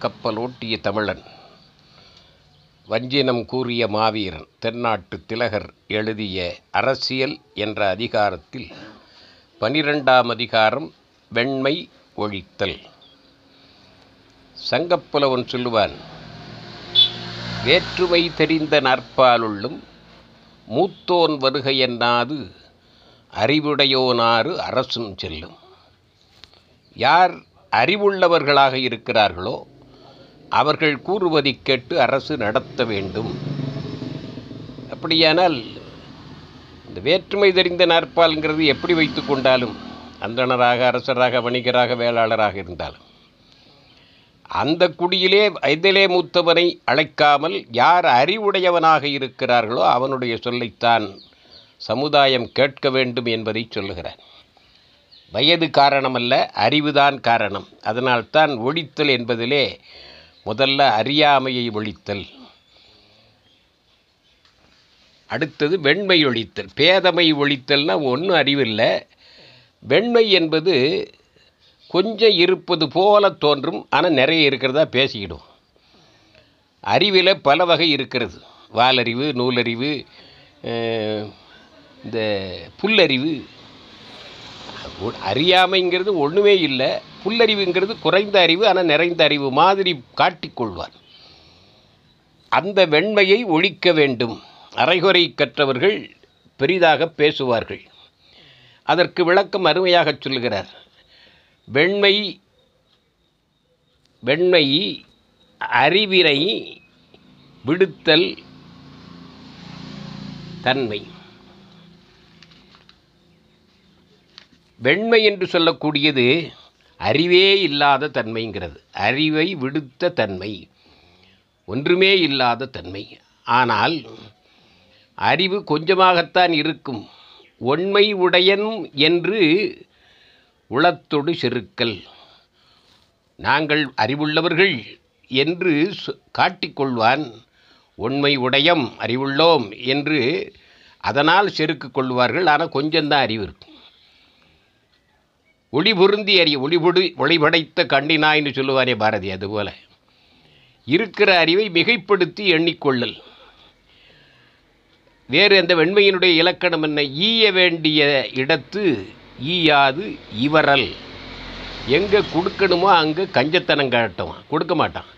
கப்பலோட்டிய தமிழன். வஞ்சினம் கூறிய மாவீரன் தென்னாட்டு திலகர் எழுதிய அரசியல் என்ற அதிகாரத்தில் பனிரெண்டாம் அதிகாரம் வெண்மை ஒழித்தல். சங்கப்புலவன் சொல்லுவான் வேற்றுமை தெரிந்த நற்பாலுள்ளும் மூத்தோன் வருகை என்னாது அறிவுடையோனாறு அரசும் செல்லும். யார் அறிவுள்ளவர்களாக இருக்கிறார்களோ அவர்கள் கூறுவதை கேட்டு அரசு நடத்த வேண்டும். அப்படியானால் இந்த வேற்றுமை தெரிந்த நாற்பால்ங்கிறது எப்படி வைத்து கொண்டாலும் அந்தணராக அரசராக வணிகராக வேளாளராக இருந்தாலும் அந்த குடியிலே வயதிலே மூத்தவனை அழைக்காமல் யார் அறிவுடையவனாக இருக்கிறார்களோ அவனுடைய சொல்லைத்தான் சமுதாயம் கேட்க வேண்டும் என்பதை சொல்லுகிறார். வயது காரணமல்ல அறிவுதான் காரணம். அதனால்தான் ஒழித்தல் என்பதிலே முதல்ல அறியாமையை ஒழித்தல். அடுத்தது வெண்மை ஒழித்தல். பேதமை ஒழித்தல்னா ஒன்றும் அறிவில்லை. வெண்மை என்பது கொஞ்சம் இருப்பது போல தோன்றும் ஆனால் நிறைய இருக்கிறதா பேசிக்கிடும். அறிவில் பல வகை இருக்கிறது. வாலறிவு நூலறிவு இந்த புல்லறிவு. அறியாமைங்கிறது ஒன்றுமே இல்லை. புல்லறிவுங்கிறது குறைந்த அறிவு ஆனால் நிறைந்த அறிவு மாதிரி காட்டிக்கொள்வார் அந்த வெண்மையை ஒழிக்க வேண்டும். அரைகுறை கற்றவர்கள் பெரிதாக பேசுவார்கள். அதற்கு விளக்கம் அருமையாக சொல்லுகிறார். வெண்மை வெண்மை அறிவினை விடுத்தல் தன்மை. வெண்மை என்று சொல்லக்கூடியது அறிவே இல்லாத தன்மைங்கிறது. அறிவை விடுத்த தன்மை. ஒன்றுமே இல்லாத தன்மை. ஆனால் அறிவு கொஞ்சமாகத்தான் இருக்கும். ஒண்மை உடையன் என்று உளத்தொடு செருக்கல். நாங்கள் அறிவுள்ளவர்கள் என்று சொ- காட்டிக்கொள்வான். உண்மை உடையம் அறிவுள்ளோம் என்று அதனால் செருக்கு கொள்வார்கள். ஆனால் கொஞ்சம்தான் அறிவு இருக்கும். ஒளி பொருந்தி அறிய ஒளிபொடி ஒளிபடைத்த கண்ணினாய்னு சொல்லுவாரே பாரதி அதுபோல் இருக்கிற அறிவை மிகைப்படுத்தி எண்ணிக்கொள்ளல். வேறு அந்த வெண்மையினுடைய இலக்கணம் என்ன? ஈய வேண்டிய இடத்து ஈயாது இவரல் எங்கே கொடுக்கணுமோ அங்கே கஞ்சத்தனம் காட்டுவான் கொடுக்க மாட்டான்.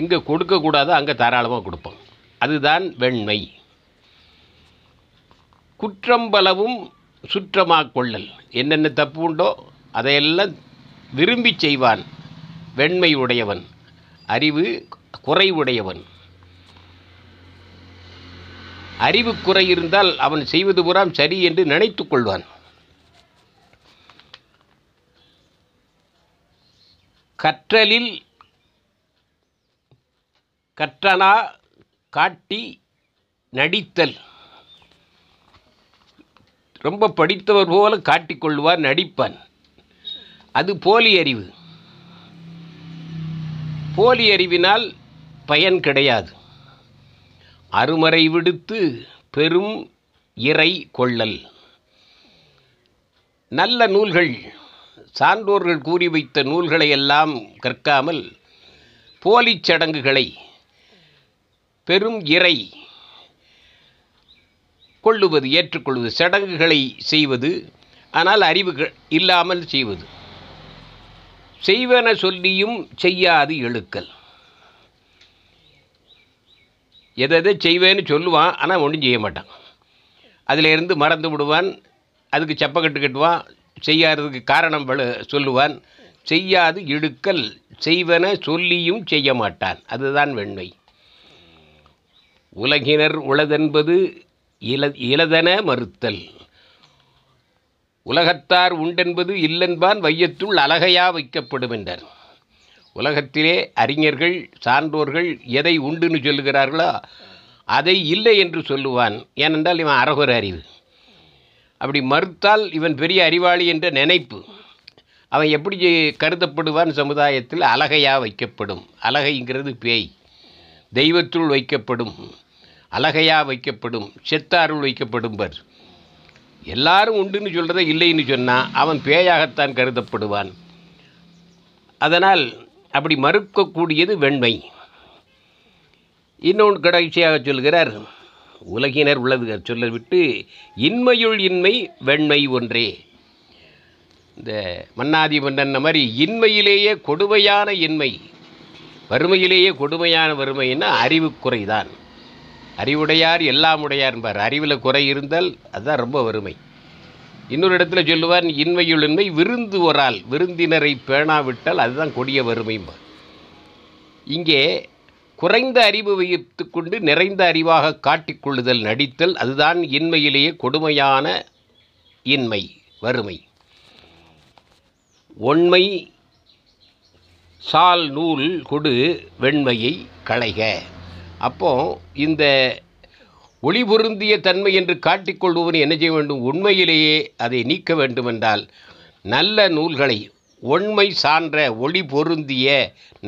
எங்கே கொடுக்கக்கூடாதோ அங்கே தாராளமாக கொடுப்போம் அதுதான் வெண்மை. குற்றம்பலவும் சுற்றமாக கொள்ளல். என்னென்ன தப்பு உண்டோ அதையெல்லாம் விரும்பி செய்வான். வெண்மை உடையவன் அறிவு குறைவுடையவன். அறிவு குறை இருந்தால் அவன் செய்வது புறாம் சரி என்று நினைத்து கொள்வான். கற்றலில் கற்றனா காட்டி நடித்தல். ரொம்ப படித்தவர் போல காட்டிக்கொள்வார் நடிப்பான். அது போலி அறிவு. போலி அறிவினால் பயன் கிடையாது. அருமறை விடுத்து பெரும் இறை கொள்ளல். நல்ல நூல்கள் சான்றோர்கள் கூறி வைத்த நூல்களை எல்லாம் கற்காமல் போலிச் சடங்குகளை பெரும் இறை கொள்ளுவது ஏற்றுக்கொள்வது சடங்குகளை செய்வது ஆனால் அறிவு இல்லாமல் செய்வது. செய்வன சொல்லியும் செய்யாது எழுக்கல். எதை எதை செய்வேன்னு சொல்லுவான் ஆனால் ஒன்றும் செய்ய மாட்டான். அதில் இருந்து மறந்து விடுவான் அதுக்கு செப்பக்கட்டு கட்டுவான் செய்யாததுக்கு காரணம் சொல்லுவான். செய்யாது இழுக்கல் செய்வன சொல்லியும் செய்ய மாட்டான். அதுதான் வெண்மை. உலகினர் உளதென்பது இல இலதென மறுத்தல். உலகத்தார் உண்டென்பது இல்லென்பான் வையத்துள் அழகையா வைக்கப்படுமென்றார் உலகத்திலே அறிஞர்கள் சான்றோர்கள் எதை உண்டுன்னு சொல்லுகிறார்களோ அதை இல்லை என்று சொல்லுவான். ஏனென்றால் இவன் அரகுர அறிவு. அப்படி மறுத்தால் இவன் பெரிய அறிவாளி என்ற நினைப்பு. அவன் எப்படி கருதப்படுவான் சமுதாயத்தில்? அழகையா வைக்கப்படும். அழகைங்கிறது பேய். தெய்வத்துள் வைக்கப்படும். அழகையா வைக்கப்படும். செத்தாருள் வைக்கப்படும் பர் எல்லாரும் உண்டுன்னு சொல்கிறத இல்லைன்னு சொன்னால் அவன் பேயாகத்தான் கருதப்படுவான். அதனால் அப்படி மறுக்கக்கூடியது வெண்மை. இன்னொன்று கடைசியாக சொல்கிறார் உலகினர் உள்ளது சொல்லிவிட்டு இன்மையுள் இன்மை வெண்மை ஒன்றே. இந்த மன்னாதி மன்னன் மாதிரி இன்மையிலேயே கொடுமையான இன்மை. வறுமையிலேயே கொடுமையான வறுமைன்னா அறிவு குறைதான். அறிவுடையார் எல்லாம் உடையார் என்பார். அறிவில் குறை இருந்தால் அதுதான் ரொம்ப வறுமை. இன்னொரு இடத்துல சொல்லுவார் இன்மையுள் இன்மை விருந்து ஒரால் விருந்தினரை பேணாவிட்டால் அதுதான் கொடிய வறுமைம்பார் இங்கே குறைந்த அறிவு வைத்து கொண்டு நிறைந்த அறிவாக காட்டிக்கொள்ளுதல் நடித்தல் அதுதான் இன்மையிலேயே கொடுமையான இன்மை வறுமை. ஒண்மை சால் நூல் கொடு வெண்மையை களைக. அப்போ இந்த ஒளி பொருந்திய தன்மை என்று காட்டிக்கொள்பவன் என்ன செய்ய வேண்டும்? உண்மையிலேயே அதை நீக்க வேண்டுமென்றால் நல்ல நூல்களை ஒண்மை சான்ற ஒளி பொருந்திய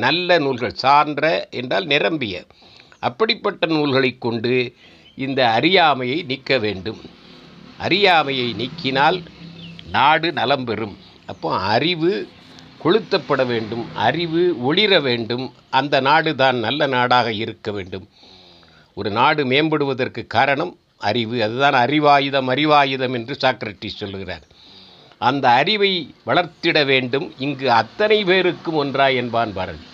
நல்ல நூல்கள் சான்ற என்றால் நிரம்பிய அப்படிப்பட்ட நூல்களை கொண்டு இந்த அறியாமையை நீக்க வேண்டும். அறியாமையை நீக்கினால் நாடு நலம் பெறும். அப்போ அறிவு கொளுத்தப்பட வேண்டும் அறிவு ஒளிர வேண்டும். அந்த நாடு தான் நல்ல நாடாக இருக்க வேண்டும். ஒரு நாடு மேம்படுவதற்கு காரணம் அறிவு. அதுதான் அறிவாயுதம் அறிவாயுதம் என்று சாக்ரட்டிஸ் சொல்லுகிறார். அந்த அறிவை வளர்த்திட வேண்டும். இங்கு அத்தனை பேருக்கும் ஒன்றா என்பான் பாரதி.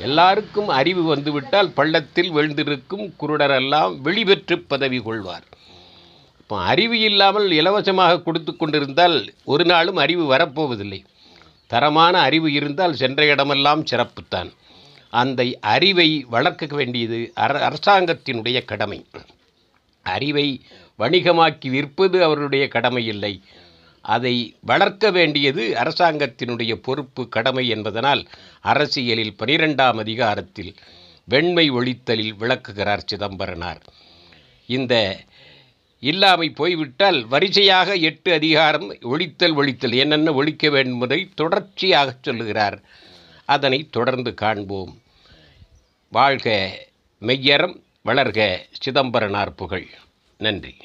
எல்லாருக்கும் அறிவு வந்துவிட்டால் பள்ளத்தில் விழுந்திருக்கும் குருடரெல்லாம் வெளிபெற்று பதவி கொள்வார். இப்போ அறிவு இல்லாமல் இலவசமாக கொடுத்து கொண்டிருந்தால் ஒரு நாளும் அறிவு வரப்போவதில்லை. தரமான அறிவு இருந்தால் சென்ற இடமெல்லாம் சிறப்புத்தான். அந்த அறிவை வளர்க்க வேண்டியது அர அரசாங்கத்தினுடைய கடமை. அறிவை வணிகமாக்கி விற்பது அவருடைய கடமை இல்லை. அதை வளர்க்க வேண்டியது அரசாங்கத்தினுடைய பொறுப்பு கடமை என்பதனால் அரசியலில் பனிரெண்டாம் அதிகாரத்தில் வெண்மை ஒழித்தலில் விளக்குகிறார் சிதம்பரனார். இந்த இல்லாமை போய்விட்டால் வரிசையாக எட்டு அதிகாரம் ஒழித்தல் ஒழித்தல் என்னென்ன ஒழிக்க வேண்டும் தொடர்ச்சியாக சொல்லுகிறார். அதனை தொடர்ந்து காண்போம். வாழ்க மெய்யறம் வளர்க சிதம்பரனார் புகழ். நன்றி.